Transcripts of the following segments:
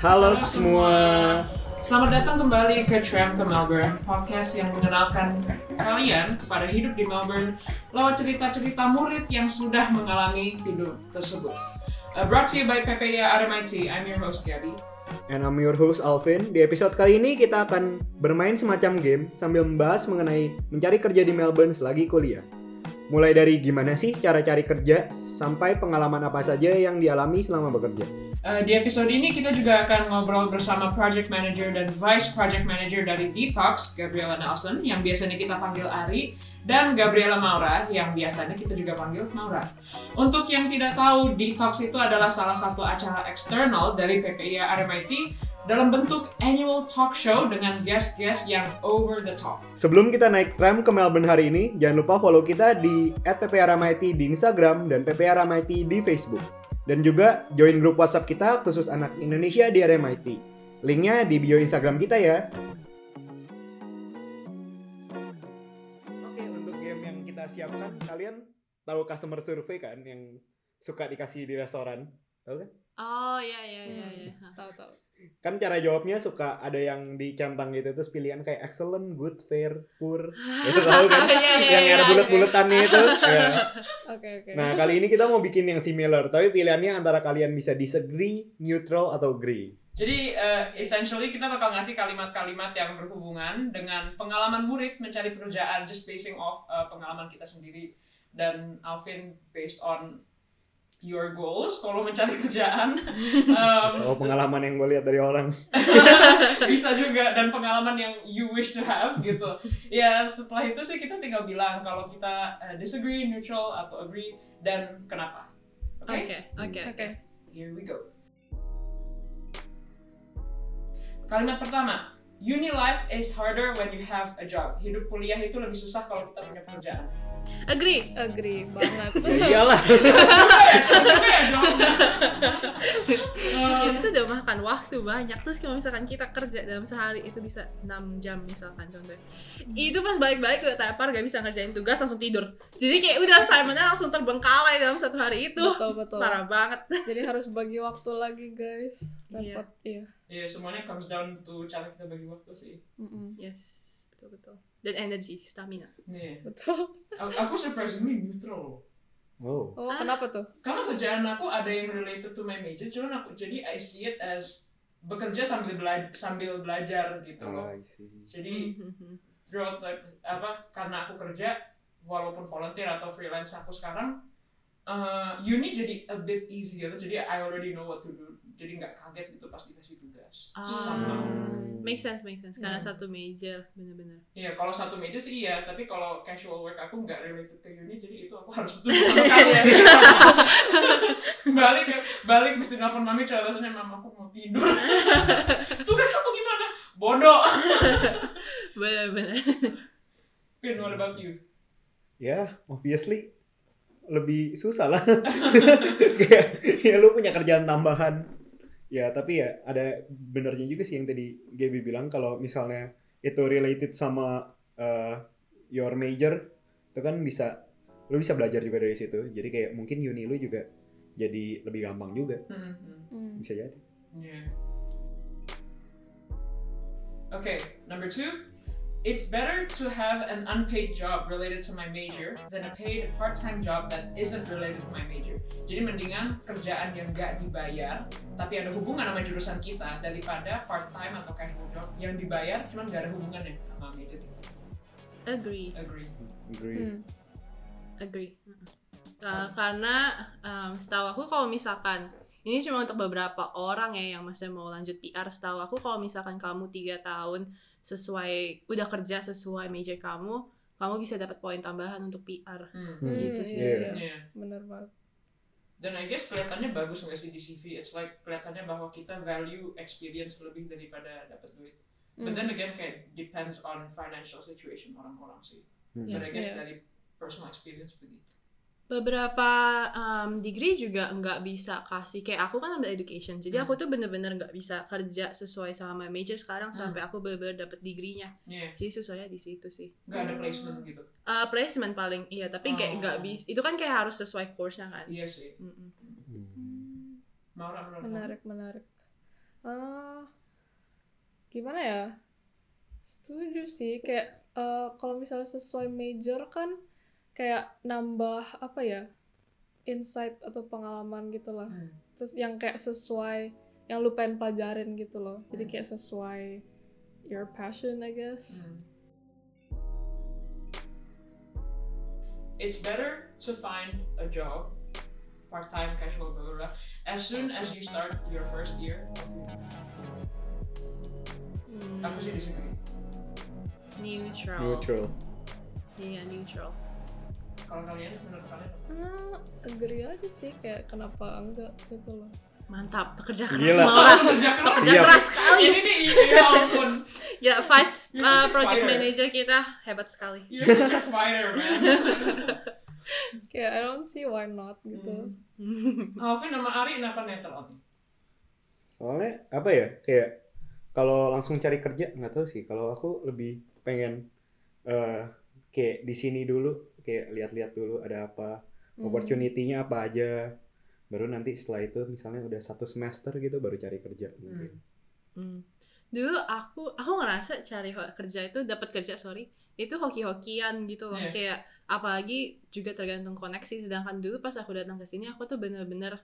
Halo semua. Selamat datang kembali ke Tram ke Melbourne, podcast yang mengenalkan kalian pada hidup di Melbourne lewat cerita-cerita murid yang sudah mengalami hidup tersebut. Uh, brought to you by PPI RMIT, I'm your host Gabby. And I'm your host Alvin. Di episode kali ini kita akan bermain semacam game sambil membahas mengenai mencari kerja di Melbourne selagi kuliah. Mulai dari gimana sih cara cari kerja sampai pengalaman apa saja yang dialami selama bekerja. Uh, di episode ini kita juga akan ngobrol bersama Project Manager dan Vice Project Manager dari Detox, Gabriela Nelson, yang biasanya kita panggil Ari, dan Gabriela Maura, yang biasanya kita juga panggil Maura. Untuk yang tidak tahu, Detox itu adalah salah satu acara eksternal dari PPIA RMIT dalam bentuk annual talk show dengan guest-guest yang over the top. Sebelum kita naik tram ke Melbourne hari ini, jangan lupa follow kita di @pprmit di Instagram dan pprmit di Facebook. Dan juga join grup WhatsApp kita khusus anak Indonesia di RMIT. Linknya di bio Instagram kita ya. Oke, untuk game yang kita siapkan, kalian tahu customer survey kan yang suka dikasih di restoran? Tahu kan? Oh iya iya iya iya. tahu tahu kan cara jawabnya suka ada yang dicentang gitu terus pilihan kayak excellent, good, fair, poor. Itu tahu kan? Iya, iya, yang iya, ada iya. bulat-bulatannya itu. Ya. oke oke. Nah kali ini kita mau bikin yang similar tapi pilihannya antara kalian bisa disagree, neutral atau agree. Jadi uh, essentially kita bakal ngasih kalimat-kalimat yang berhubungan dengan pengalaman murid mencari pekerjaan just basing off uh, pengalaman kita sendiri. Dan Alvin based on your goals kalau mencari kerjaan. Um, oh pengalaman yang gue lihat dari orang. Bisa juga dan pengalaman yang you wish to have gitu. Ya setelah itu sih kita tinggal bilang kalau kita uh, disagree, neutral atau agree dan kenapa. Oke Oke oke. oke. Here we go. Kalimat pertama, uni life is harder when you have a job. Hidup kuliah itu lebih susah kalau kita punya pekerjaan. Agree. agree banget ya iyalah itu udah makan waktu banyak terus kalau misalkan kita kerja dalam sehari itu bisa 6 jam misalkan contohnya itu pas balik-balik udah tepar gak bisa ngerjain tugas langsung tidur jadi kayak udah assignmentnya langsung terbengkalai dalam satu hari itu betul betul parah banget jadi harus bagi waktu lagi guys Iya. repot iya Iya, semuanya comes down to cara kita bagi waktu sih. Mm-mm. yes betul betul dan energi stamina Nih, betul aku surprisingly neutral. oh oh Ah. kenapa tuh Karena kerjaan aku ada yang related to my major, cuman aku jadi I see it as bekerja sambil belajar sambil belajar gitu loh. I see. Jadi throughout like, apa karena aku kerja walaupun volunteer atau freelance aku sekarang uh, uni jadi a bit easier jadi I already know what to do jadi nggak kaget gitu pas dikasih tugas. Ah. somehow make sense make sense. Karena Hmm. satu major bener-bener. Iya kalau satu meja sih iya tapi kalau casual work aku nggak related ke uni jadi itu aku harus setuju sama kamu balik ya balik mesti nelfon mami coba rasanya mama aku mau tidur. Tugas kamu gimana? Bodoh. Bener-bener. Pin what about you? Ya obviously lebih susah lah. Kayak ya lu punya kerjaan tambahan ya tapi ya ada benernya juga sih yang tadi Gaby bilang kalau misalnya itu related sama uh, your major itu kan bisa lu bisa belajar juga dari situ jadi kayak mungkin uni lu juga jadi lebih gampang juga hmm. Hmm. bisa jadi Yeah. Okay, number two. It's better to have an unpaid job related to my major than a paid part-time job that isn't related to my major. Jadi mendingan kerjaan yang gak dibayar, tapi ada hubungan sama jurusan kita daripada part-time atau casual job yang dibayar cuman gak ada hubungannya sama major kita. agree Agree. agree Hmm. agree Uh, karena um, setahu aku kalau misalkan ini cuma untuk beberapa orang ya yang masih mau lanjut PR setahu aku kalau misalkan kamu tiga tahun sesuai udah kerja sesuai major kamu kamu bisa dapat poin tambahan untuk PR Hmm. Hmm. Gitu sih. iya. Yeah. bener banget Dan I guess kelihatannya bagus nggak sih di CV? It's like kelihatannya bahwa kita value experience lebih daripada dapat duit. But Hmm. then again kayak depends on financial situation orang-orang sih. Hmm. But I guess Iya. dari personal experience begitu. Beberapa um, degree juga nggak bisa kasih kayak aku kan ambil education jadi Hmm. aku tuh bener-bener nggak bisa kerja sesuai sama major sekarang Hmm. sampai aku bener-bener dapet degree-nya Iya, jadi susahnya di situ sih nggak ada placement gitu. Uh, placement paling iya tapi kayak Oh. nggak bisa itu kan kayak harus sesuai course-nya kan Iya sih. Mm-mm. Hmm. Hmm. Menarik menarik Ah, gimana ya? Setuju sih. Kayak eh, kalau misalnya sesuai major kan kayak nambah apa ya? Insight atau pengalaman gitu lah. Hmm. Terus yang kayak sesuai yang lu pengen pelajarin gitu loh. Jadi kayak sesuai your passion, I guess. Hmm. It's better to find a job, part-time, casual, blah blah blah, as soon as you start your first year. Hmm, Aku sih disagree. neutral. Neutral. Iya, neutral. Kalau kalian menurut kalian? Ah, agree aja sih kayak kenapa enggak gitu loh. Mantap, pekerja keras Gila. Maura. kerja keras. Pekerja Iya. keras sekali. Ini nih, ya ampun. Ya, Vice uh, project fighter. manager kita hebat sekali. You're such a fighter, man. Kayak I don't see why not gitu. Hmm. Alvin sama Ari kenapa netral? Soalnya apa ya? Kayak kalau langsung cari kerja nggak tahu sih. Kalau aku lebih pengen eh kayak di sini dulu, kayak lihat-lihat dulu ada apa, Hmm. opportunity-nya apa aja. Baru nanti setelah itu misalnya udah satu semester gitu baru cari kerja mungkin. Hmm. Dulu aku aku ngerasa cari kerja itu dapat kerja sorry itu hoki-hokian gitu loh Iya. kayak apalagi juga tergantung koneksi sedangkan dulu pas aku datang ke sini aku tuh bener-bener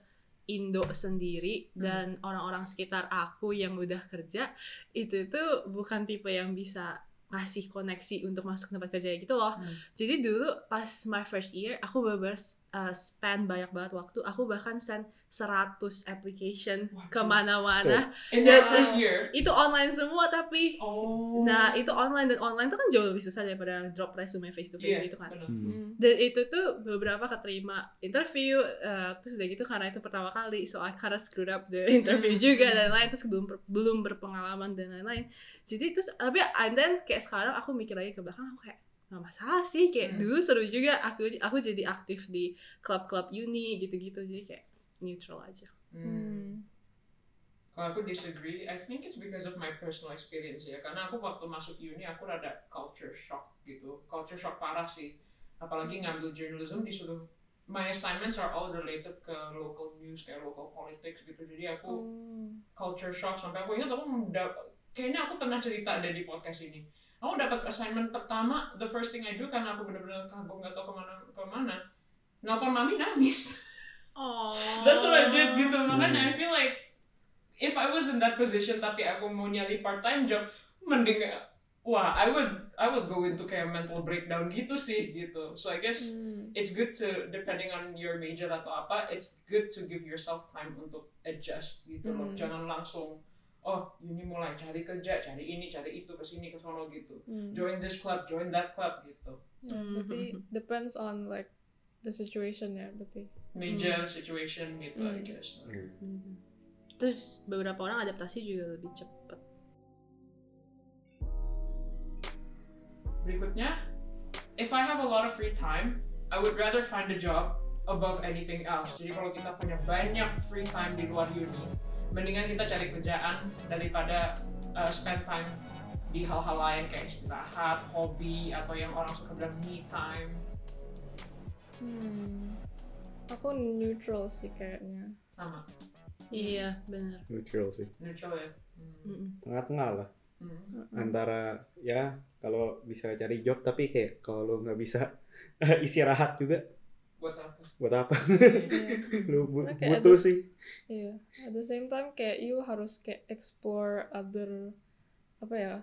Indo sendiri Hmm. dan orang-orang sekitar aku yang udah kerja itu tuh bukan tipe yang bisa ngasih koneksi untuk masuk tempat kerja gitu loh. Hmm. Jadi dulu pas my first year aku bener uh, spend banyak banget waktu. Aku bahkan send 100 application ke mana-mana. In Dan- that first year. Itu online semua tapi Oh. Nah itu online dan online tuh kan jauh lebih susah daripada drop resume face to face Iya, gitu kan. Hmm. Hmm. Dan itu tuh beberapa keterima interview, eh, terus udah gitu karena itu pertama kali, so I kinda screwed up the interview juga dan lain terus belum belum berpengalaman dan lain-lain. Jadi terus tapi and then kayak sekarang aku mikir lagi ke belakang aku kayak nggak masalah sih kayak Hmm. dulu seru juga aku aku jadi aktif di klub-klub uni gitu-gitu jadi kayak neutral aja. Hmm. Hmm. Kalau aku disagree, I think it's because of my personal experience ya. Karena aku waktu masuk uni aku rada culture shock gitu. Culture shock parah sih. Apalagi ngambil journalism disuruh my assignments are all related ke local news kayak local politics gitu. Jadi aku Oh. culture shock sampai aku ingat aku kayaknya aku pernah cerita ada di podcast ini. Aku dapat assignment pertama, the first thing I do karena aku bener-bener kagum gak tau ke mana ke mana. Nelpon mami nangis. Oh. That's what I did gitu. Makanya I feel like if I was in that position tapi aku mau nyari part time job, mending wah I would I would go into kayak mental breakdown gitu sih gitu. So I guess Hmm. it's good to depending on your major atau apa, it's good to give yourself time untuk adjust gitu loh. Hmm. Jangan langsung oh ini mulai cari kerja, cari ini, cari itu, ke sini ke sono gitu. Hmm. Join this club, join that club gitu. Hmm. berarti depends on like the situation ya berarti. Major situation gitu I Hmm. guess. Hmm. Mhm. Terus beberapa orang adaptasi juga lebih cepet. Berikutnya, if I have a lot of free time, I would rather find a job above anything else. Jadi kalau kita punya banyak free time di luar uni, mendingan kita cari kerjaan daripada uh, spend time di hal-hal lain kayak istirahat, hobi, atau yang orang suka bilang me time. Hmm. Aku neutral sih kayaknya. Sama, Iya, bener. Neutral sih. neutral ya. Hmm. Tengah-tengah lah. Hmm. Antara ya kalau bisa cari job tapi kayak kalau nggak bisa istirahat juga Buat apa? buat apa? Iya. Lu bu- kayak butuh ada- sih. Iya. At the same time kayak you harus kayak explore other apa ya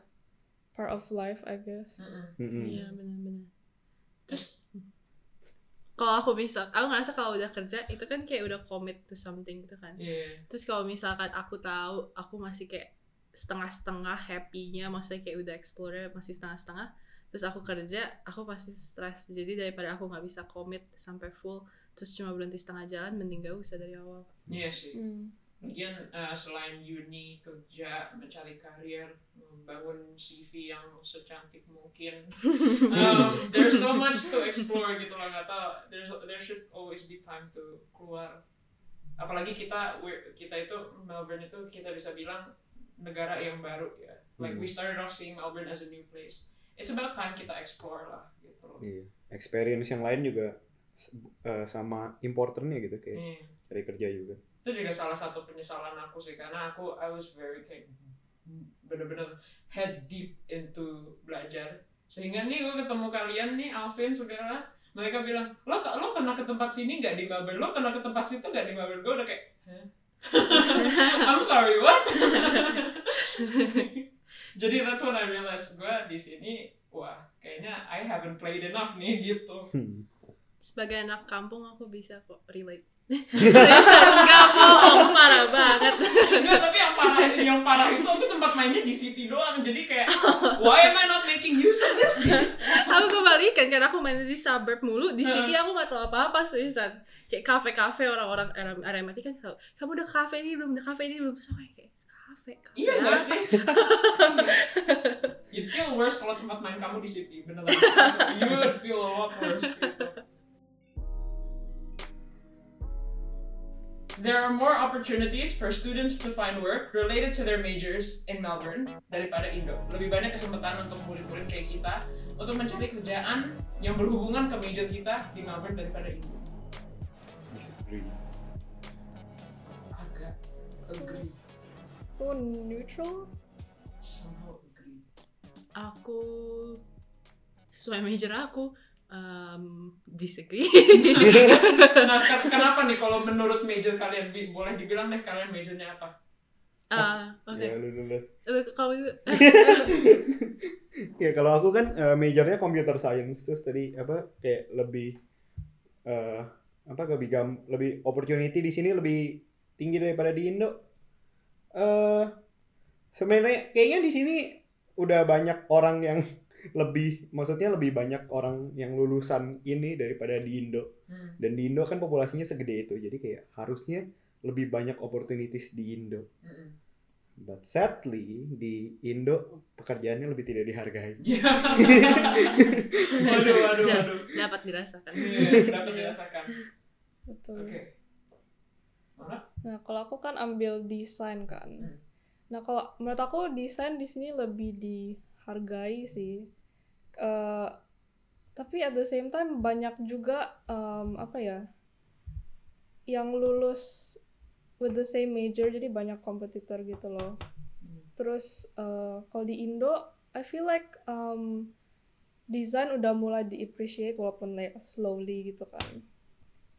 part of life I guess. Mm-mm. Mm-mm. Iya, bener-bener. Terus kalau aku misal, aku ngerasa kalau udah kerja itu kan kayak udah commit to something gitu kan. Iya. Terus kalau misalkan aku tahu aku masih kayak setengah-setengah happy-nya, maksudnya kayak udah explore masih setengah-setengah, terus aku kerja, aku pasti stres. Jadi daripada aku nggak bisa commit sampai full, terus cuma berhenti setengah jalan, mending gak usah dari awal. Iya sih. Hmm. Lagian eh, selain uni, kerja, mencari karir, membangun CV yang secantik mungkin, um, there's so much to explore gitu lah nggak tahu. There's there should always be time to keluar. Apalagi kita kita itu Melbourne itu kita bisa bilang negara yang baru ya. Like we started off seeing Melbourne as a new place. It's about time kita explore lah gitu loh. Iya. Experience yang lain juga eh, sama importernya gitu kayak Hmm. cari kerja juga. itu juga salah satu penyesalan aku sih karena aku I was very kayak bener-bener head deep into belajar sehingga nih gue ketemu kalian nih Alvin segala mereka bilang lo lo pernah ke tempat sini nggak di Melbourne lo pernah ke tempat situ nggak di Melbourne gue udah kayak Hah? I'm sorry what jadi that's when I realized gue di sini wah kayaknya I haven't played enough nih gitu Hmm. Sebagai anak kampung aku bisa kok relate. Seriusan enggak bohong, parah banget. Enggak, tapi yang parah yang parah itu aku tempat mainnya di city doang jadi kayak why am I not making use of this aku kebalikan karena aku main di suburb mulu, di city aku nggak tahu apa-apa seriusan. Kayak kafe-kafe orang-orang area mati kan kamu udah kafe ini belum, udah kafe ini belum, sama kayak kafe, Iya apa? gak sih? You'd feel worse kalau tempat main kamu di city, beneran. You would feel a lot worse. Gitu. There are more opportunities for students to find work related to their majors in Melbourne daripada Indo. Lebih banyak kesempatan untuk murid-murid kayak kita untuk mencari kerjaan yang berhubungan ke major kita di Melbourne daripada Indo. Disagree. Agak agree, Aku neutral. somehow agree. Aku sesuai major aku um, disagree. Nah, ken- kenapa nih kalau menurut major kalian boleh dibilang deh kalian majornya apa? Ah, oke. Ya, lu dulu. Lu Kamu itu Ya kalau aku kan eh, majornya computer science terus tadi apa kayak lebih eh apa lebih gam lebih opportunity di sini lebih tinggi daripada di Indo. Eh sebenarnya kayaknya di sini udah banyak orang yang lebih maksudnya lebih banyak orang yang lulusan ini daripada di Indo. Hmm. Dan di Indo kan populasinya segede itu. Jadi kayak harusnya lebih banyak opportunities di Indo. Mm-mm. But sadly di Indo pekerjaannya lebih tidak dihargai. Ya. waduh, waduh, waduh. dapat dirasakan. Iya, dapat dirasakan. Oke. Mana? Nah, kalau aku kan ambil desain kan. Hmm. Nah, kalau menurut aku desain di sini lebih dihargai sih. Eh, tapi at the same time banyak juga em, apa ya? Yang lulus with the same major jadi banyak kompetitor gitu loh. Hmm. Terus eh, kalau di Indo, I feel like em, desain udah mulai di appreciate walaupun like slowly gitu kan.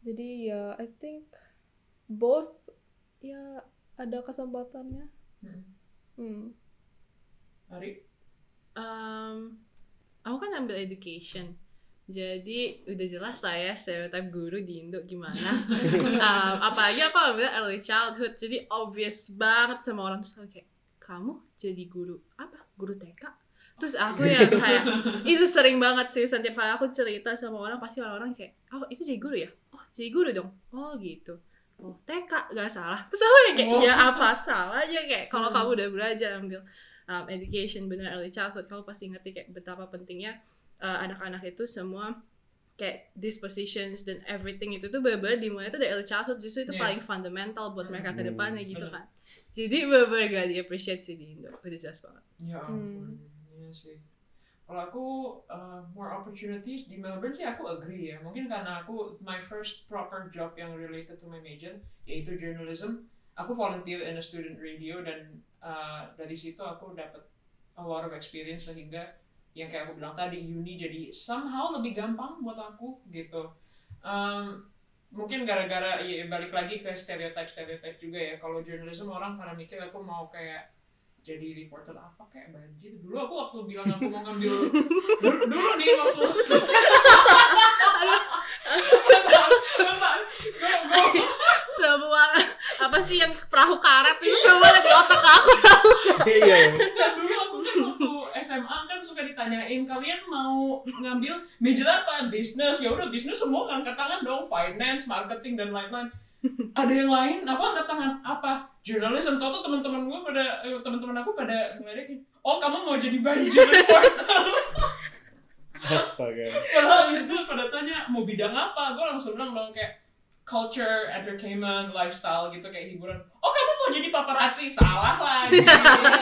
Jadi ya I think both ya ada kesempatannya. Hmm. Hmm. Ari? Um, aku kan ambil education. Jadi udah jelas lah ya stereotip guru di Indo gimana. um, apalagi aku ambil early childhood. Jadi obvious banget sama orang terus kayak kamu jadi guru apa? Guru TK? Terus aku ya kayak itu sering banget sih setiap kali aku cerita sama orang pasti orang-orang kayak oh itu jadi guru ya? Oh jadi guru dong. Oh gitu. Oh TK gak salah. Terus aku yang kayak Oh. ya apa salahnya kayak kalau Hmm. kamu udah belajar ambil um, education bener early childhood kamu pasti ngerti kayak betapa pentingnya uh, anak-anak itu semua kayak dispositions dan everything itu tuh bener-bener dimulai tuh dari early childhood justru itu Yeah. paling fundamental buat mereka ke Hmm, depannya gitu kan jadi bener-bener gak di appreciate sih di Indo udah jelas banget Ya ampun, iya sih. Kalau aku uh, more opportunities di Melbourne sih aku agree ya. Mungkin karena aku my first proper job yang related to my major yaitu journalism. Aku volunteer in a student radio dan uh, dari situ aku dapat a lot of experience sehingga yang kayak aku bilang tadi uni jadi somehow lebih gampang buat aku gitu. Um, mungkin gara-gara ya, balik lagi ke stereotype stereotype juga ya. Kalau journalism orang pada mikir aku mau kayak jadi reporter apa kayak banjir. Dulu aku waktu bilang aku mau ngambil dulu, dulu nih waktu. Semua apa sih yang perahu karet itu semua ada di otak aku. Iya. Nah, dulu aku kan waktu SMA kan suka ditanyain kalian mau ngambil major apa? Bisnis ya udah bisnis semua angkat tangan dong. Finance marketing dan lain-lain. Ada yang lain? Apa angkat tangan? Apa journalism tau tuh teman-teman gue pada eh, teman-teman aku pada ngeledekin oh kamu mau jadi banjir reporter Astaga. Padahal habis itu pada tanya mau bidang apa, gue langsung bilang dong kayak culture, entertainment, lifestyle gitu kayak hiburan. Oh kamu mau jadi paparazzi? Salah lagi.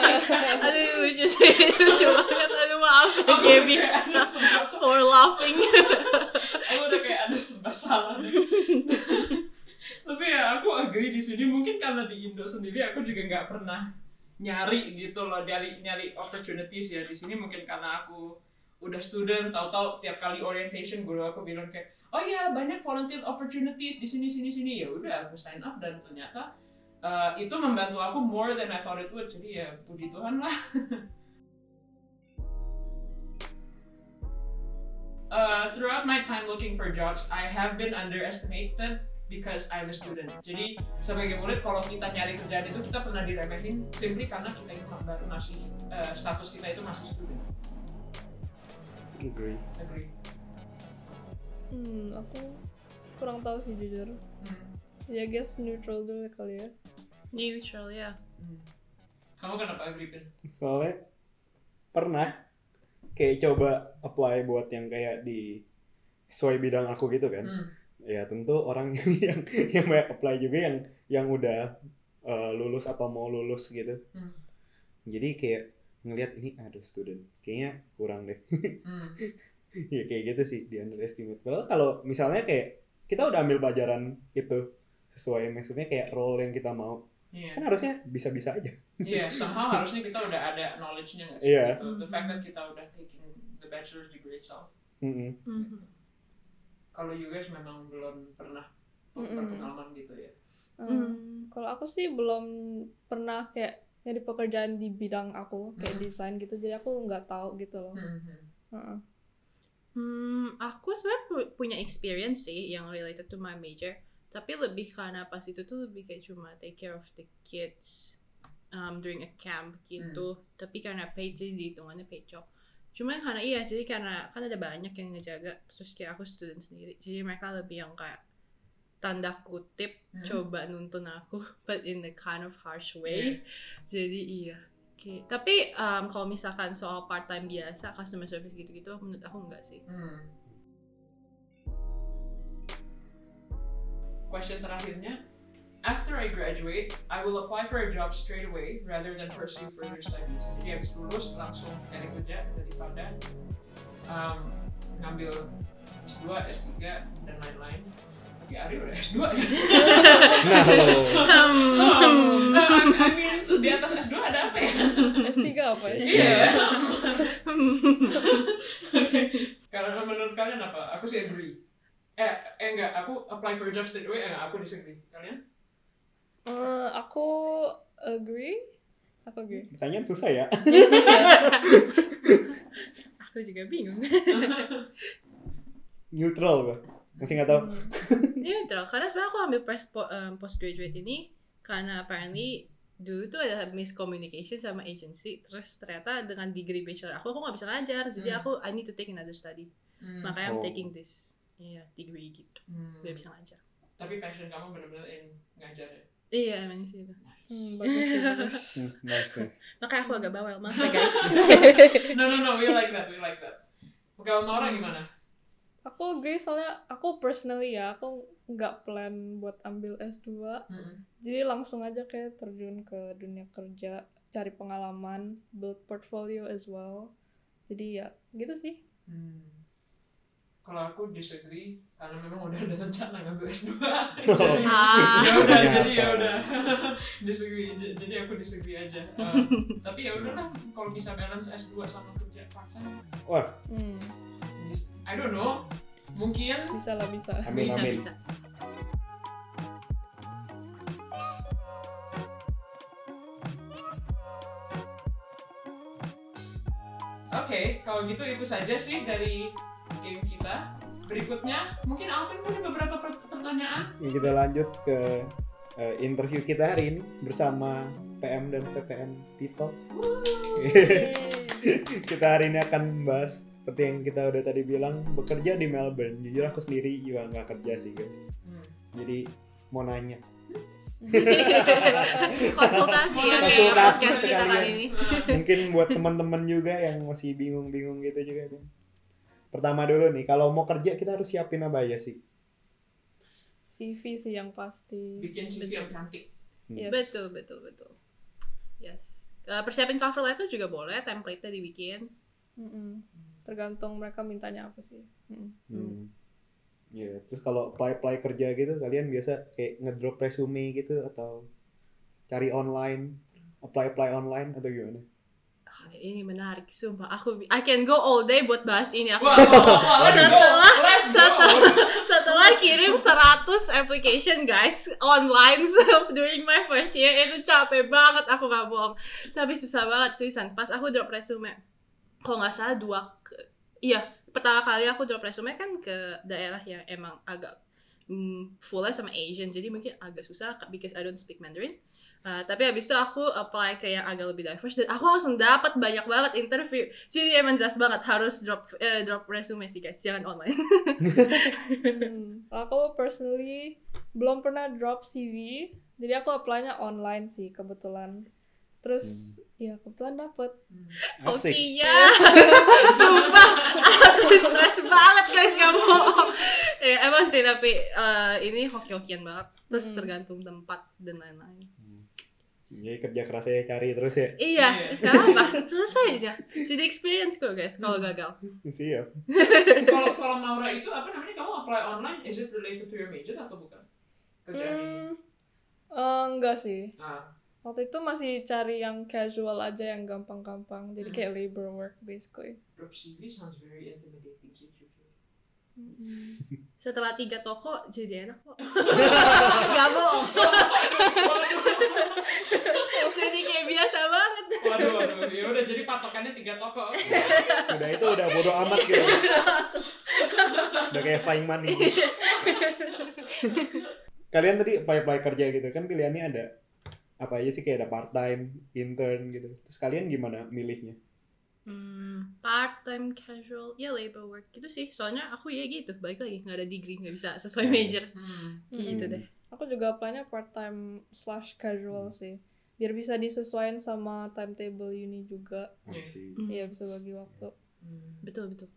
aduh lucu sih lucu banget aduh maaf ya Gaby for laughing Aku udah kayak ada serba salah deh. Tapi ya aku agree di sini. Mungkin karena di Indo sendiri aku juga nggak pernah nyari gitu loh dari nyari opportunities ya di sini. Mungkin karena aku udah student tahu-tahu tiap kali orientation guru aku bilang kayak oh iya banyak volunteer opportunities di sini sini sini. Ya udah aku sign up dan ternyata uh, itu membantu aku more than I thought it would. Jadi ya puji Tuhan lah. Uh, throughout my time looking for jobs, I have been underestimated because I'm a student. Jadi sebagai murid kalau kita nyari kerjaan itu kita pernah diremehin simply karena kita itu baru masih uh, status kita itu masih student. Agree. Agree. Hmm, aku kurang tahu sih jujur. Hmm. Ya guess neutral dulu kali ya. Neutral ya. Hmm. Kamu kenapa agree Pin? Soalnya pernah kayak coba apply buat yang kayak di sesuai bidang aku gitu kan. Hmm. Ya tentu orang yang yang banyak apply juga yang yang udah uh, lulus atau mau lulus gitu. Hmm. Jadi kayak ngelihat ini aduh student kayaknya kurang deh. Hmm. ya kayak gitu sih di underestimate. Padahal kalau misalnya kayak kita udah ambil pelajaran itu sesuai maksudnya kayak role yang kita mau Iya. kan harusnya bisa-bisa aja. Iya, somehow harusnya kita udah ada knowledge-nya nggak sih? Iya. Gitu. The fact that kita udah taking the bachelor's degree itself. Mm-mm. Mhm. Kalau you guys memang belum pernah berpengalaman gitu ya. Hmm. Kalau aku sih belum pernah kayak nyari pekerjaan di bidang aku kayak Hmm. desain gitu, jadi aku nggak tahu gitu loh. Hmm, hmm. Heeh. Hmm, aku sebenarnya pu- punya experience sih yang related to my major. Tapi lebih karena pas itu tuh lebih kayak cuma take care of the kids um, during a camp gitu. Tapi karena paid jadi dihitungannya paid job. Cuma karena iya, jadi karena kan ada banyak yang ngejaga. Terus kayak aku student sendiri. Jadi mereka lebih yang kayak tanda kutip Hmm. coba nuntun aku, but in a kind of harsh way. Jadi iya. Oke, tapi um, kalau misalkan soal part time biasa, customer service gitu-gitu, menurut aku enggak sih. Hmm. Question terakhirnya, after I graduate, I will apply for a job straight away rather than pursue further studies. Jadi habis lulus langsung cari kerja daripada um, ngambil S2, S3 dan lain-lain. Tapi Ari udah S2 ya. Nah, lo. Um, I, mean, di atas S2 ada apa ya? S3 apa ya? Iya. Kalau menurut kalian apa? Aku sih agree. Eh, eh enggak, aku apply for a job straight away, enggak, aku disagree. Kalian? Eh, aku agree. Aku agree. Pertanyaan susah ya. aku juga bingung. Neutral gua. Masih nggak tahu. Hmm. Neutral, karena sebenarnya aku ambil pres- po- um, postgraduate ini karena apparently dulu tuh ada miscommunication sama agency terus ternyata dengan degree bachelor aku aku nggak bisa ngajar jadi Hmm. aku I need to take another study Hmm. makanya I'm Oh. taking this iya degree gitu Hmm. biar bisa ngajar Tapi passion kamu bener-bener in ngajar ya? Iya emang sih itu. Hmm, bagus sih, bagus. Hmm, nice, nice. makanya aku agak bawel maaf ya guys No, no, no, we like that, we like that. Kalau Maura gimana? Aku agree soalnya aku personally ya, aku nggak plan buat ambil S2. Hmm. Jadi langsung aja kayak terjun ke dunia kerja, cari pengalaman, build portfolio as well. Jadi ya gitu sih. Hmm. Kalau aku disagree, karena memang udah ada rencana ngambil S2. Oh. Ah. ya udah, jadi ya udah. disagree, j- jadi aku disagree aja. Um, tapi ya udahlah, kalau bisa balance S2 sama kerja part time. Wah, Hmm, I don't know. Mungkin bisa lah bisa. amin bisa amin. bisa Oke, kalau gitu itu saja sih dari game kita. Berikutnya, mungkin Alvin punya beberapa per- pertanyaan. Ya, kita lanjut ke eh, interview kita hari ini bersama PM dan PPN Detox. kita hari ini akan membahas seperti yang kita udah tadi bilang bekerja di Melbourne. Jujur aku sendiri juga nggak kerja sih guys. Hmm. Jadi mau nanya. konsultasi ya kayak Konsultasi podcast kita kali ini Mungkin buat teman-teman juga yang masih bingung-bingung gitu juga kan. Pertama dulu nih, kalau mau kerja kita harus siapin apa aja sih? CV sih yang pasti. Bikin CV yang cantik. Yes. betul betul betul yes Uh, persiapin cover letter juga boleh template-nya dibikin Mm-mm. Tergantung mereka mintanya apa sih. Mm. Hmm. Iya, terus kalau apply apply kerja gitu kalian biasa kayak ngedrop resume gitu atau cari online, apply apply online atau gimana? Ini menarik sumpah. Aku I can go all day buat bahas ini. Aku wah, let's go. Setelah- setelah setelah kirim 100 application guys online during my first year itu capek banget. Aku gak bohong. Tapi susah banget seriusan pas aku drop resume kalau nggak salah dua ke- iya pertama kali aku drop resume kan ke daerah yang emang agak mm, fullnya sama Asian. Jadi mungkin agak susah because I don't speak Mandarin Uh, tapi habis itu aku apply ke yang agak lebih diverse dan aku langsung dapat banyak banget interview jadi emang jelas banget harus drop eh, drop resume sih guys jangan online Hmm, Aku personally belum pernah drop CV, jadi aku apply-nya online sih kebetulan. Terus ya kebetulan dapet. Oke ya, sumpah aku stres banget guys kamu. ya emang sih tapi eh, ini hoki-hokian banget. Terus Hmm. tergantung tempat dan lain-lain. Jadi kerja keras saya cari terus ya. Iya, Iya. apa? Terus aja. Jadi experience kok guys kalau Hmm. gagal. Siap. Kalau kalau Maura itu apa namanya kamu apply online is it related to your major atau bukan? Kerjaan ini. Hmm, eh, enggak sih. Ah, Waktu itu masih cari yang casual aja yang gampang-gampang. Jadi Hmm. kayak labor work basically. drop CV sounds very intimidating sih jujur. Setelah tiga toko jadi enak kok. Gak bohong. Ya udah jadi patokannya tiga toko. Sudah itu udah bodo amat gitu. Udah kayak flying money. Kalian tadi apply apply kerja gitu kan pilihannya ada apa aja sih kayak ada part time, intern gitu. Terus kalian gimana milihnya? Hmm, part time casual ya labor work gitu sih soalnya aku ya gitu balik lagi nggak ada degree nggak bisa sesuai major Hmm. gitu Hmm. deh Aku juga apply-nya part-time slash casual sih. Biar bisa disesuaikan sama timetable uni juga. Iya. Hmm, Iya, bisa bagi waktu. Hmm. betul betul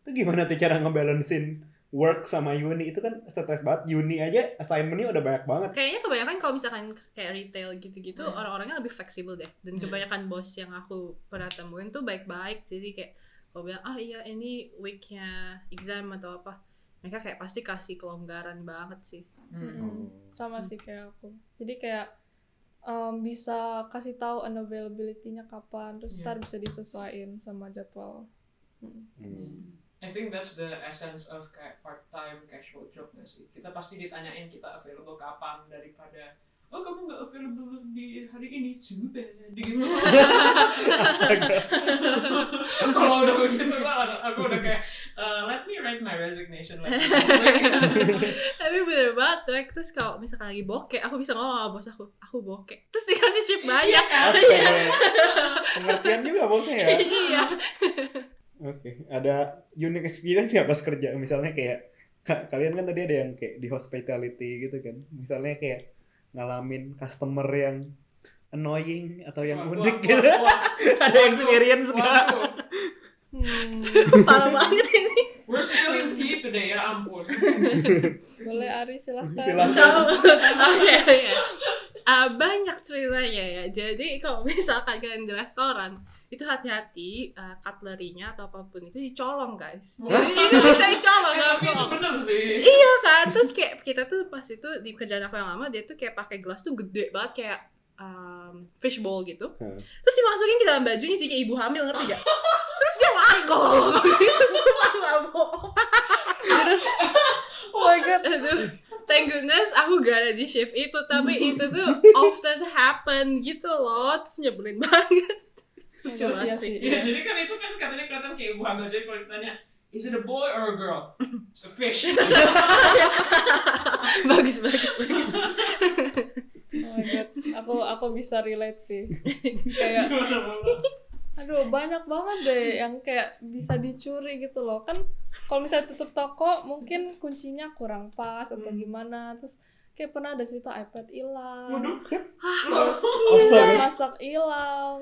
Itu gimana tuh cara ngebalancein work sama uni itu kan stres banget. Uni aja assignmentnya udah banyak banget. kayaknya kebanyakan kalau misalkan kayak retail gitu-gitu Hmm. orang-orangnya lebih fleksibel deh dan Hmm. kebanyakan bos yang aku pernah temuin tuh baik-baik jadi kayak kalau bilang ah iya ini weeknya exam atau apa mereka kayak pasti kasih kelonggaran banget sih Hmm. Mm-mm. Sama sih kayak aku. Jadi kayak um, bisa kasih tahu unavailability-nya kapan, terus Iya. ntar bisa disesuaikan sama jadwal. Mm. Hmm. I think that's the essence of kayak part-time casual job nggak sih? Kita pasti ditanyain kita available kapan daripada oh kamu nggak available di hari ini too bad gitu. Kalau udah begitu aku udah kayak uh, let me write my resignation letter. tapi bener banget tuh terus kalau misalkan lagi bokeh aku bisa ngomong sama bos aku aku bokeh terus dikasih shift banyak kan? Astaga. Pengertian juga bosnya ya. iya Oke, ada unique experience nggak pas kerja? Misalnya kayak ka- kalian kan tadi ada yang kayak di hospitality gitu kan. Misalnya kayak ngalamin customer yang annoying atau yang Wah, unik wah, gitu. wah, wah. ada experience nggak? Waduh, Hmm, parah banget ini We're spilling tea today ya ampun. boleh Ari silahkan. Silahkan. Oke, oke. Ah, banyak ceritanya ya. Jadi kalau misalkan kalian di restoran, itu hati-hati uh, cutlery-nya atau apa pun itu dicolong guys. Jadi itu bisa dicolong nggak tapi itu bohong. bener sih. Iya kan, terus kayak kita tuh pas itu di kerjaan aku yang lama dia tuh kayak pakai gelas tuh gede banget kayak um, fishbowl gitu. Hmm. Terus dimasukin ke dalam bajunya sih kayak ibu hamil ngerti gak? Terus dia lari kok gitu. Oh my god. Aduh, thank goodness aku gak ada di shift itu tapi itu tuh often happen gitu loh terus nyebelin banget lucu Iya banget sih. Iya, jadi kan itu kan katanya kelihatan kayak ibu hamil. Jadi kalau ditanya, is it a boy or a girl? It's a fish. bagus bagus bagus Oh my god. Aku aku bisa relate sih. kayak aduh banyak banget deh yang kayak bisa dicuri gitu loh. Kan kalau misalnya tutup toko mungkin kuncinya kurang pas atau Hmm. gimana. Terus kayak pernah ada cerita iPad hilang. Waduh. Terus Astaga. masak hilang.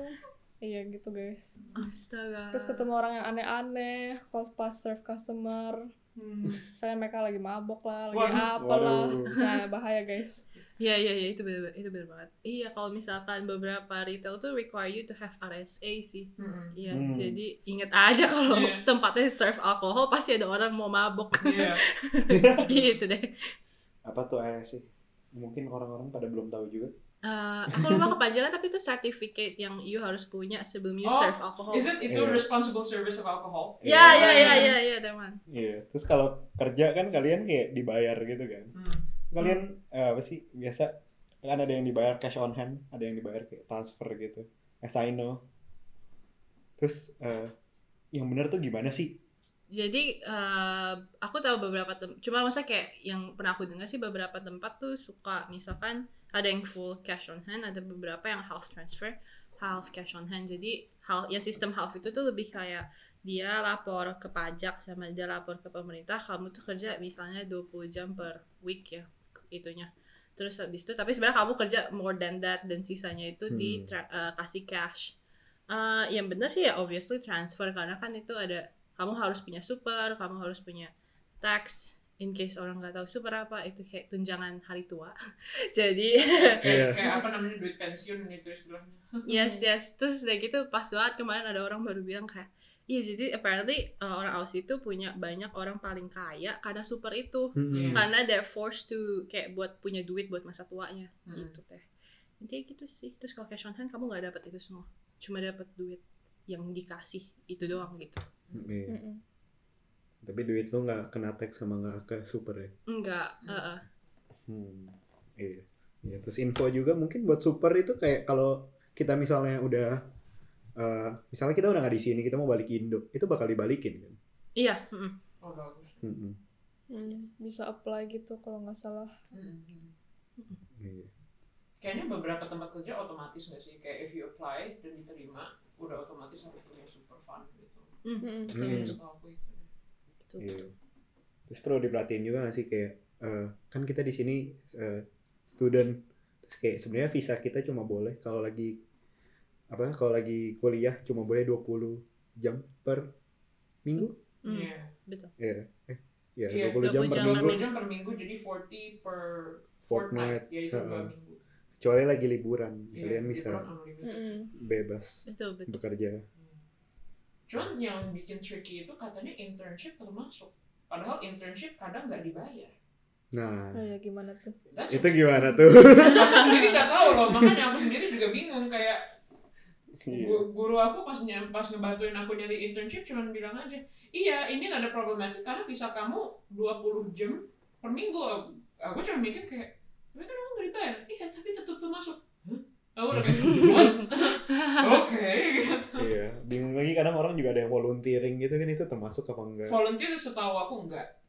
Iya gitu guys. astaga Terus ketemu orang yang aneh-aneh, kalau pas serve customer. Hmm. Misalnya mereka lagi mabok lah, lagi Waduh. apa lah. Waduh. Nah, bahaya guys. Iya iya iya itu benar itu benar banget. Iya kalau misalkan beberapa retail tuh require you to have RSA sih. Hmm. Iya Hmm. jadi inget aja kalau Iya. tempatnya serve alkohol pasti ada orang mau mabok Iya. gitu deh. Apa tuh RSC? Mungkin orang-orang pada belum tahu juga. Eh, aku lupa kepanjangan tapi itu certificate yang you harus punya sebelum you Oh, serve alkohol. Is it itu Iya. responsible service of alcohol? Ya ya ya ya ya teman. Iya. Terus kalau kerja kan kalian kayak dibayar gitu kan. Hmm. Kalian eh, apa sih biasa kan ada yang dibayar cash on hand, ada yang dibayar kayak transfer gitu. As I know. Terus eh, yang benar tuh gimana sih? Jadi eh, aku tahu beberapa tem cuma masa kayak yang pernah aku dengar sih beberapa tempat tuh suka misalkan ada yang full cash on hand, ada beberapa yang half transfer, half cash on hand. Jadi hal ya sistem half itu tuh lebih kayak dia lapor ke pajak sama dia lapor ke pemerintah, kamu tuh kerja misalnya 20 jam per week ya itunya. Terus habis itu tapi sebenarnya kamu kerja more than that dan sisanya itu di Hmm. tra- eh, kasih cash. Eh, yang benar sih ya obviously transfer karena kan itu ada kamu harus punya super, kamu harus punya tax. In case orang nggak tahu super apa, itu kayak tunjangan hari tua. Jadi. Kayak, kayak apa namanya duit pensiun gitu istilahnya. yes yes. Terus udah gitu pas banget kemarin ada orang baru bilang kayak, iya jadi apparently uh, orang Aussie itu punya banyak orang paling kaya karena super itu. Iya. Karena they're forced to kayak buat punya duit buat masa tuanya Hmm. gitu teh. Intinya gitu sih. Terus kalau cash on hand kamu nggak dapat itu semua, cuma dapat duit yang dikasih itu doang gitu. Iya. Mm-mm. Tapi duit lu nggak kena tax sama nggak ke super ya? Enggak. uh-uh. Hmm, iya. Iya, terus info juga mungkin buat super itu kayak kalau kita misalnya udah eh, misalnya kita udah nggak di sini, kita mau balik Indo, itu bakal dibalikin kan? Iya. Oh bagus. Mm-mm. Hmm, bisa apply gitu kalau nggak salah. Hmm. Iya. Kayaknya beberapa tempat kerja otomatis nggak sih? Kayak if you apply dan diterima, udah otomatis harus punya super fund gitu. Mm-mm. Kayaknya Hmm. setahu aku itu. Gitu. Iya. Terus perlu diperhatiin juga nggak sih kayak eh, kan kita di sini eh, student, terus kayak sebenarnya visa kita cuma boleh kalau lagi apa kalau lagi kuliah cuma boleh 20 jam per minggu. Hmm. Iya. Betul. Iya. Eh, iya, Iya, 20 jam 20 per jam minggu. 20 jam per minggu jadi 40 per Fortnight. fortnight. Ya itu dua minggu. Kecuali lagi liburan, Iya, kalian bisa liburan bebas Betul betul. bekerja. Cuman yang bikin tricky itu katanya internship termasuk. Padahal internship kadang nggak dibayar. Nah, Oh ya gimana tuh? That's itu gimana tuh? aku sendiri nggak tahu loh, makanya aku sendiri juga bingung kayak Iya. gu- guru aku pas pas ngebantuin aku nyari internship cuman bilang aja, iya ini ada problematik karena visa kamu 20 jam per minggu. Aku cuma mikir kayak, tapi kan aku nggak dibayar. Iya, tapi tetap termasuk. Hah? Aku udah kayak, what? Oke, gitu. Iya, bingung lagi kadang orang juga ada yang volunteering gitu kan itu termasuk apa enggak? Volunteer setahu aku enggak.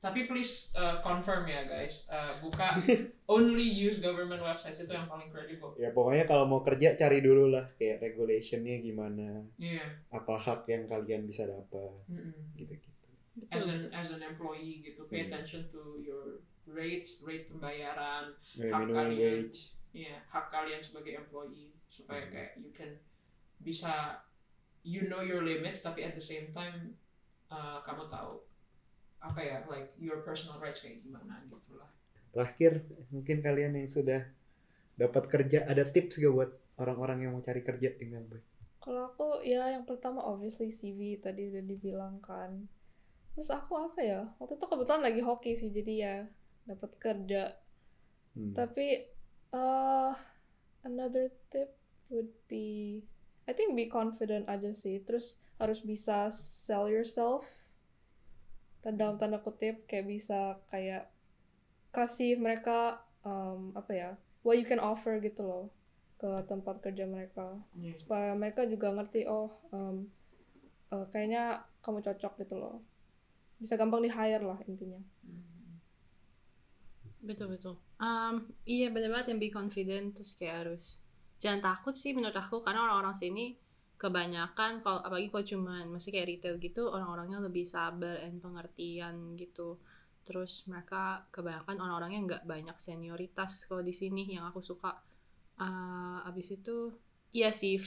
Tapi please uh, confirm ya guys, Uh, buka only use government websites itu yang paling credible. Ya pokoknya kalau mau kerja cari dulu lah kayak regulationnya gimana, Iya. apa hak yang kalian bisa dapat Mm-mm. gitu-gitu. As Betul. an as an employee gitu, pay Hmm. attention to your rates, rate pembayaran, Ya, Hak minimum kalian. wage. Iya, hak kalian sebagai employee supaya Hmm. kayak you can bisa you know your limits tapi at the same time uh, kamu tahu apa ya like your personal rights kayak gimana gitu lah. Terakhir mungkin kalian yang sudah dapat kerja ada tips gak buat orang-orang yang mau cari kerja dengan baik? Kalau aku ya yang pertama obviously CV tadi udah dibilang kan. Terus aku apa ya? Waktu itu kebetulan lagi hoki sih jadi ya dapat kerja. Hmm. Tapi uh, another tip would be I think be confident aja sih. Terus harus bisa sell yourself. Dalam tanda kutip kayak bisa kayak kasih mereka um, apa ya? What you can offer gitu loh ke tempat kerja mereka Iya. supaya mereka juga ngerti oh um, uh, kayaknya kamu cocok gitu loh bisa gampang di hire lah intinya Hmm. Betul betul. Um, iya benar banget yang be confident terus kayak harus jangan takut sih menurut aku karena orang-orang sini kebanyakan kalau apalagi kalau cuman maksudnya kayak retail gitu orang-orangnya lebih sabar dan pengertian gitu. Terus mereka kebanyakan orang-orangnya nggak banyak senioritas kalau di sini yang aku suka. Uh, abis itu iya sih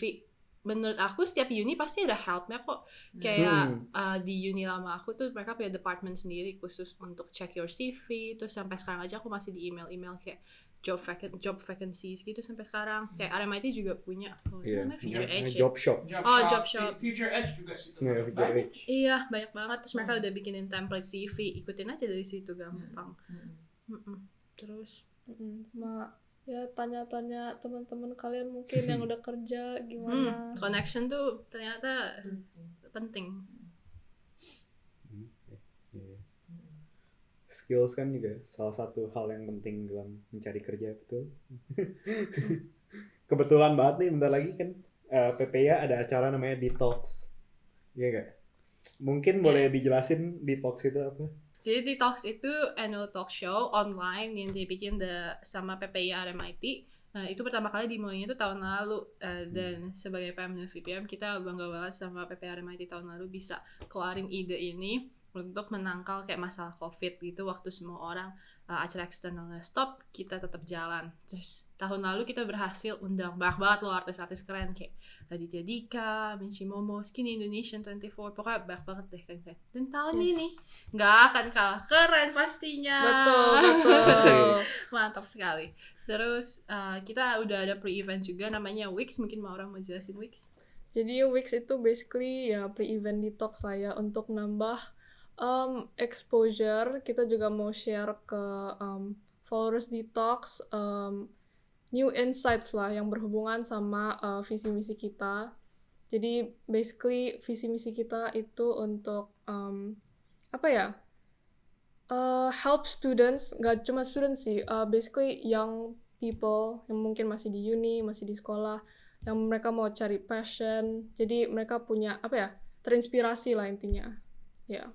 menurut aku setiap uni pasti ada helpnya kok kayak Hmm. uh, di uni lama aku tuh mereka punya department sendiri khusus untuk check your CV terus sampai sekarang aja aku masih di email email kayak job vacant job vacancies gitu sampai sekarang kayak RMIT juga punya oh, Iya. namanya Future Nah, Edge ya? Job shop. Job Oh, job shop. Future Edge juga sih. Iya, Future Banyak. Edge. iya banyak banget terus mereka Hmm. udah bikinin template CV ikutin aja dari situ gampang Mm-mm. Mm-mm. terus Mm, sama ya tanya-tanya teman-teman kalian mungkin yang udah kerja hmm, gimana connection tuh ternyata penting Iya. Skills kan juga salah satu hal yang penting dalam mencari kerja betul. Kebetulan banget nih bentar lagi kan eh, PPA ada acara namanya Detox. Iya gak? Mungkin boleh Yes. dijelasin Detox itu apa? Jadi di Talks itu annual talk show online yang dibikin the, sama PPI RMIT. Nah, itu pertama kali dimulainya itu tahun lalu. Eh, dan sebagai PM dan VPM kita bangga banget sama PPI RMIT tahun lalu bisa keluarin ide ini untuk menangkal kayak masalah COVID gitu waktu semua orang eh, acara eksternalnya stop, kita tetap jalan. Terus tahun lalu kita berhasil undang banyak banget loh artis-artis keren kayak Raditya Dika, Minci Momo, Skinny Indonesian 24, pokoknya banyak banget deh kan. Dan tahun Yes. ini nggak akan kalah keren pastinya. Betul, betul. Mantap sekali. Terus uh, kita udah ada pre-event juga namanya Wix. Mungkin mau orang mau jelasin Wix? Jadi Wix itu basically ya pre-event detox lah ya untuk nambah um, exposure. Kita juga mau share ke um, followers detox um, new insights lah yang berhubungan sama uh, visi misi kita. Jadi basically visi misi kita itu untuk um, apa ya? Uh, help students, nggak cuma students sih, uh, basically young people yang mungkin masih di uni, masih di sekolah, yang mereka mau cari passion jadi mereka punya apa ya terinspirasi lah intinya ya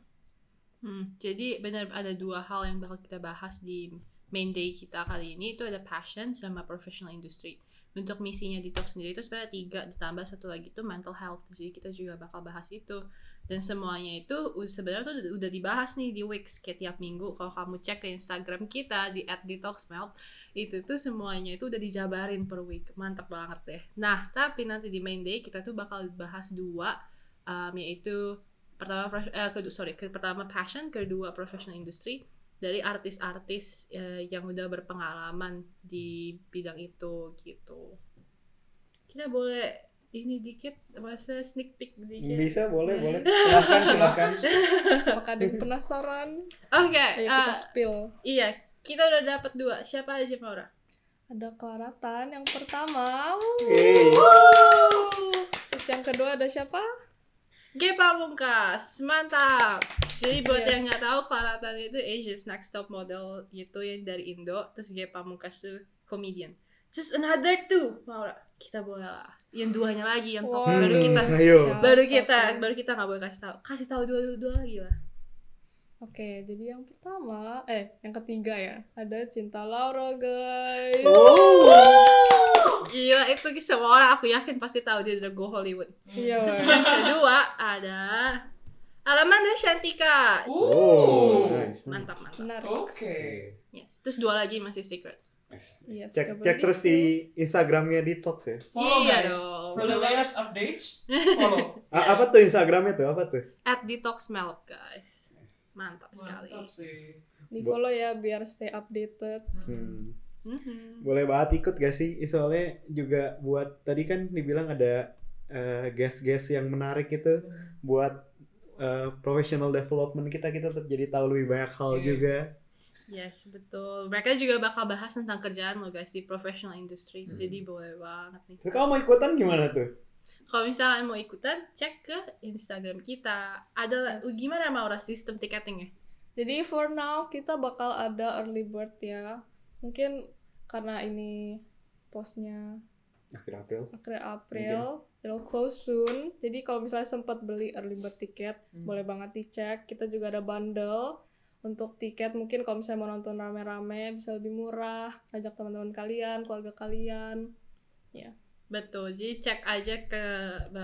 Hmm, jadi benar ada dua hal yang bakal kita bahas di main day kita kali ini itu ada passion sama professional industry. Untuk misinya Detox sendiri itu sebenarnya tiga ditambah satu lagi itu mental health. Jadi kita juga bakal bahas itu. Dan semuanya itu sebenarnya tuh udah, dibahas nih di Wix kayak tiap minggu. Kalau kamu cek ke Instagram kita di @detoxmelt itu tuh semuanya itu udah dijabarin per week. Mantap banget deh. Nah, tapi nanti di main day kita tuh bakal bahas dua um, yaitu pertama eh, kedua sorry ke, pertama passion kedua professional industry. Dari artis-artis eh, yang udah berpengalaman di bidang itu gitu. Kita boleh ini dikit masa sneak peek dikit. Bisa boleh boleh. Silakan silakan. apakah ada yang penasaran? Oke ayo kita eh, spill. iya kita udah dapat dua. Siapa aja Maura? Ada Klaratan yang pertama. Hey. terus yang kedua ada siapa G Pamungkas, mantap. Jadi buat Yes. yang nggak tahu, Claratan itu Asia's Next Top Model itu yang dari Indo, terus G Pamungkas tuh comedian. Terus another two, Maura, kita boleh lah. Yang duanya lagi yang top, Wow. baru kita, Hmm, ayo. Baru kita, baru kita nggak boleh kasih tahu. Kasih tahu dua dua lagi lah. Oke, jadi yang pertama, eh, yang ketiga ya, ada Cinta Laura, guys. Oh. Gila itu semua orang aku yakin pasti tahu dia udah go Hollywood. Iya, Terus yang kedua ada Alamanda Shantika. Oh, nice. Mantap mantap. Menarik. Oke. Yes. Terus dua lagi masih secret. Yes, Cek coba cek terus di- di Instagramnya Detox ya. Follow Iya guys. dong. For the latest updates, follow. A- apa tuh Instagramnya tuh? Apa tuh? At Detox Melop guys. Mantap sekali. Mantap sih. di follow ya biar stay updated. Hmm. Mhm. Boleh banget ikut gak sih? Soalnya juga buat tadi kan dibilang ada eh, guest-guest yang menarik itu buat eh, professional development kita kita tetap jadi tahu lebih banyak hal Iya. juga. Yes, betul. Mereka juga bakal bahas tentang kerjaan lo guys di professional industry. Hmm. Jadi boleh banget nih. Terus kamu mau ikutan gimana tuh? Kalau misalnya mau ikutan, cek ke Instagram kita. Ada Yes. gimana Maura sistem tiketingnya? Jadi for now kita bakal ada early bird ya. Mungkin karena ini postnya Akhir April. akhir April, it'll close soon. Jadi kalau misalnya sempat beli early bird tiket, Hmm. boleh banget dicek. Kita juga ada bundle untuk tiket. Mungkin kalau misalnya mau nonton rame-rame bisa lebih murah. Ajak teman-teman kalian, keluarga kalian. Betul. Jadi cek aja ke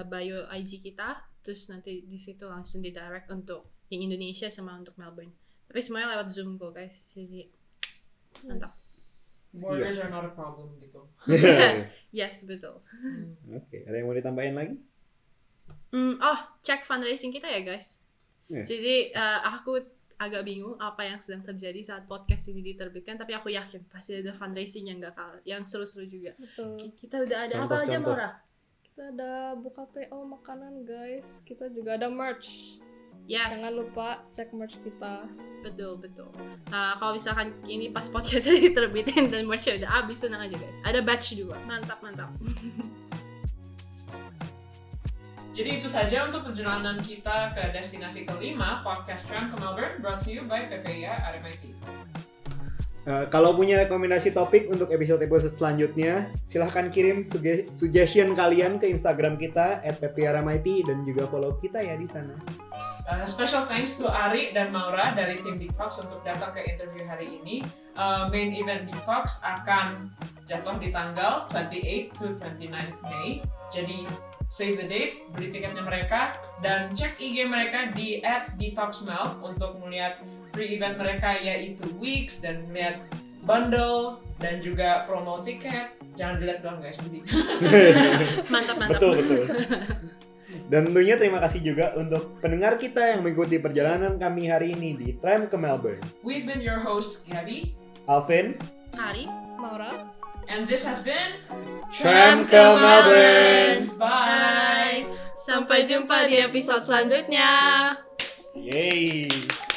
bio IG kita, terus nanti di situ langsung di direct untuk yang Indonesia sama untuk Melbourne. Tapi semuanya lewat Zoom kok guys. Jadi Mantap. Yes. Borders are not a problem gitu. Yes, betul. Hmm. Oke, ada yang mau ditambahin lagi? Hmm, oh, cek fundraising kita ya guys. Yes. Jadi eh, aku agak bingung apa yang sedang terjadi saat podcast ini diterbitkan, tapi aku yakin pasti ada fundraising yang gak kalah, yang seru-seru juga. Betul. Ki- Kita udah ada apa aja. Maura? Kita ada buka PO makanan guys. Kita juga ada merch. Yes, Jangan lupa cek merch kita. betul betul. Nah, kalau misalkan ini pas podcast ini diterbitin dan merch udah habis, tenang aja guys. Ada batch dua, mantap mantap. Jadi itu saja untuk perjalanan kita ke destinasi kelima podcast Tram ke Melbourne brought to you by PPIA RMIT. Eh, kalau punya rekomendasi topik untuk episode-episode selanjutnya, silahkan kirim suge- suggestion kalian ke Instagram kita @pprmit dan juga follow kita ya di sana. Uh, special thanks to Ari dan Maura dari tim Detox untuk datang ke interview hari ini. Uh, main event Detox akan jatuh di tanggal 28 to 29 Mei. Jadi save the date, beli tiketnya mereka, dan cek IG mereka di @detoxmel untuk melihat pre-event mereka yaitu weeks dan melihat bundle dan juga promo tiket. Jangan dilihat doang guys, beli. Mantap mantap. betul betul. Dan tentunya terima kasih juga untuk pendengar kita yang mengikuti perjalanan kami hari ini di Tram ke Melbourne. We've been your hosts Gabby, Alvin, Hari. Maura. and this has been Tram ke Melbourne. Bye. Sampai jumpa di episode selanjutnya. Yeay.